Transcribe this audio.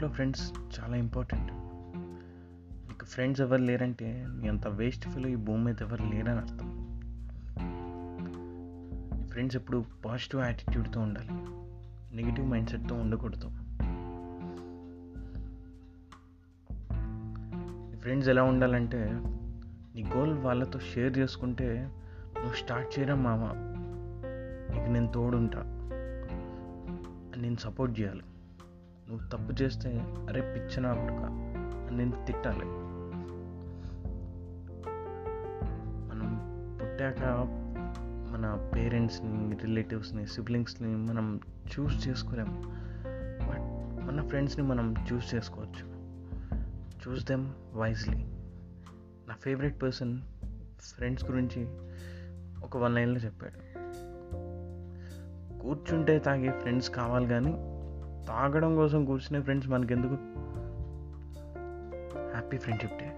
లైఫ్లో ఫ్రెండ్స్ చాలా ఇంపార్టెంట్. మీకు ఫ్రెండ్స్ ఎవరు లేరంటే నీ అంత వేస్ట్ ఫీల్ ఈ భూమి మీద ఎవరు లేరని అర్థం. ఫ్రెండ్స్ ఎప్పుడు పాజిటివ్ యాటిట్యూడ్తో ఉండాలి. నెగిటివ్ మైండ్ సెట్తో ఉండకూడదు. ఫ్రెండ్స్ ఎలా ఉండాలంటే నీ గోల్ వాళ్ళతో షేర్ చేసుకుంటే నువ్వు స్టార్ట్ చేయరా మామ? నీకు నేను తోడుంటా. నేను సపోర్ట్ చేయాలి. నువ్వు తప్పు చేస్తే అరే పిచ్చిన కొడుక నేను తిట్టాలి. మనం పుట్టాక మన పేరెంట్స్ని రిలేటివ్స్ని సిబ్లింగ్స్ని మనం చూస్ చేసుకోలేము. బట్ మన ఫ్రెండ్స్ని మనం చూస్ చేసుకోవచ్చు. Choose them wisely. నా ఫేవరెట్ పర్సన్ ఫ్రెండ్స్ గురించి ఒక వన్ లైన్లో చెప్పాడు. కూర్చుంటే తాగే ఫ్రెండ్స్ కావాలి కానీ తాగడం కోసం కూర్చునే ఫ్రెండ్స్ మనకెందుకు? Happy friendship day